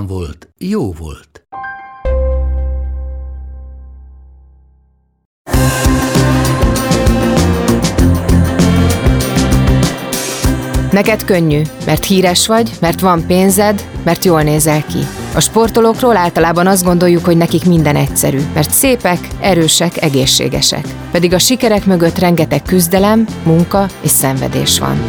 volt, jó volt. Neked könnyű, mert híres vagy, mert van pénzed, mert jól nézel ki. A sportolókról általában azt gondoljuk, hogy nekik minden egyszerű, mert szépek, erősek, egészségesek. Pedig a sikerek mögött rengeteg küzdelem, munka és szenvedés van.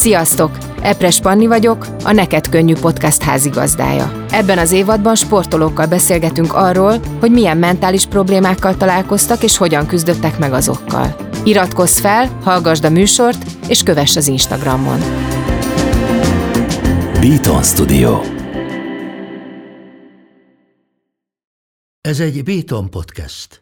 Sziasztok! Epres Panni vagyok, a Neked Könnyű podcast házigazdája. Ebben az évadban sportolókkal beszélgetünk arról, hogy milyen mentális problémákkal találkoztak és hogyan küzdöttek meg azokkal. Iratkozz fel, hallgassd a műsort és kövess az Instagramon. Beaton Studio. Ez egy Béton podcast.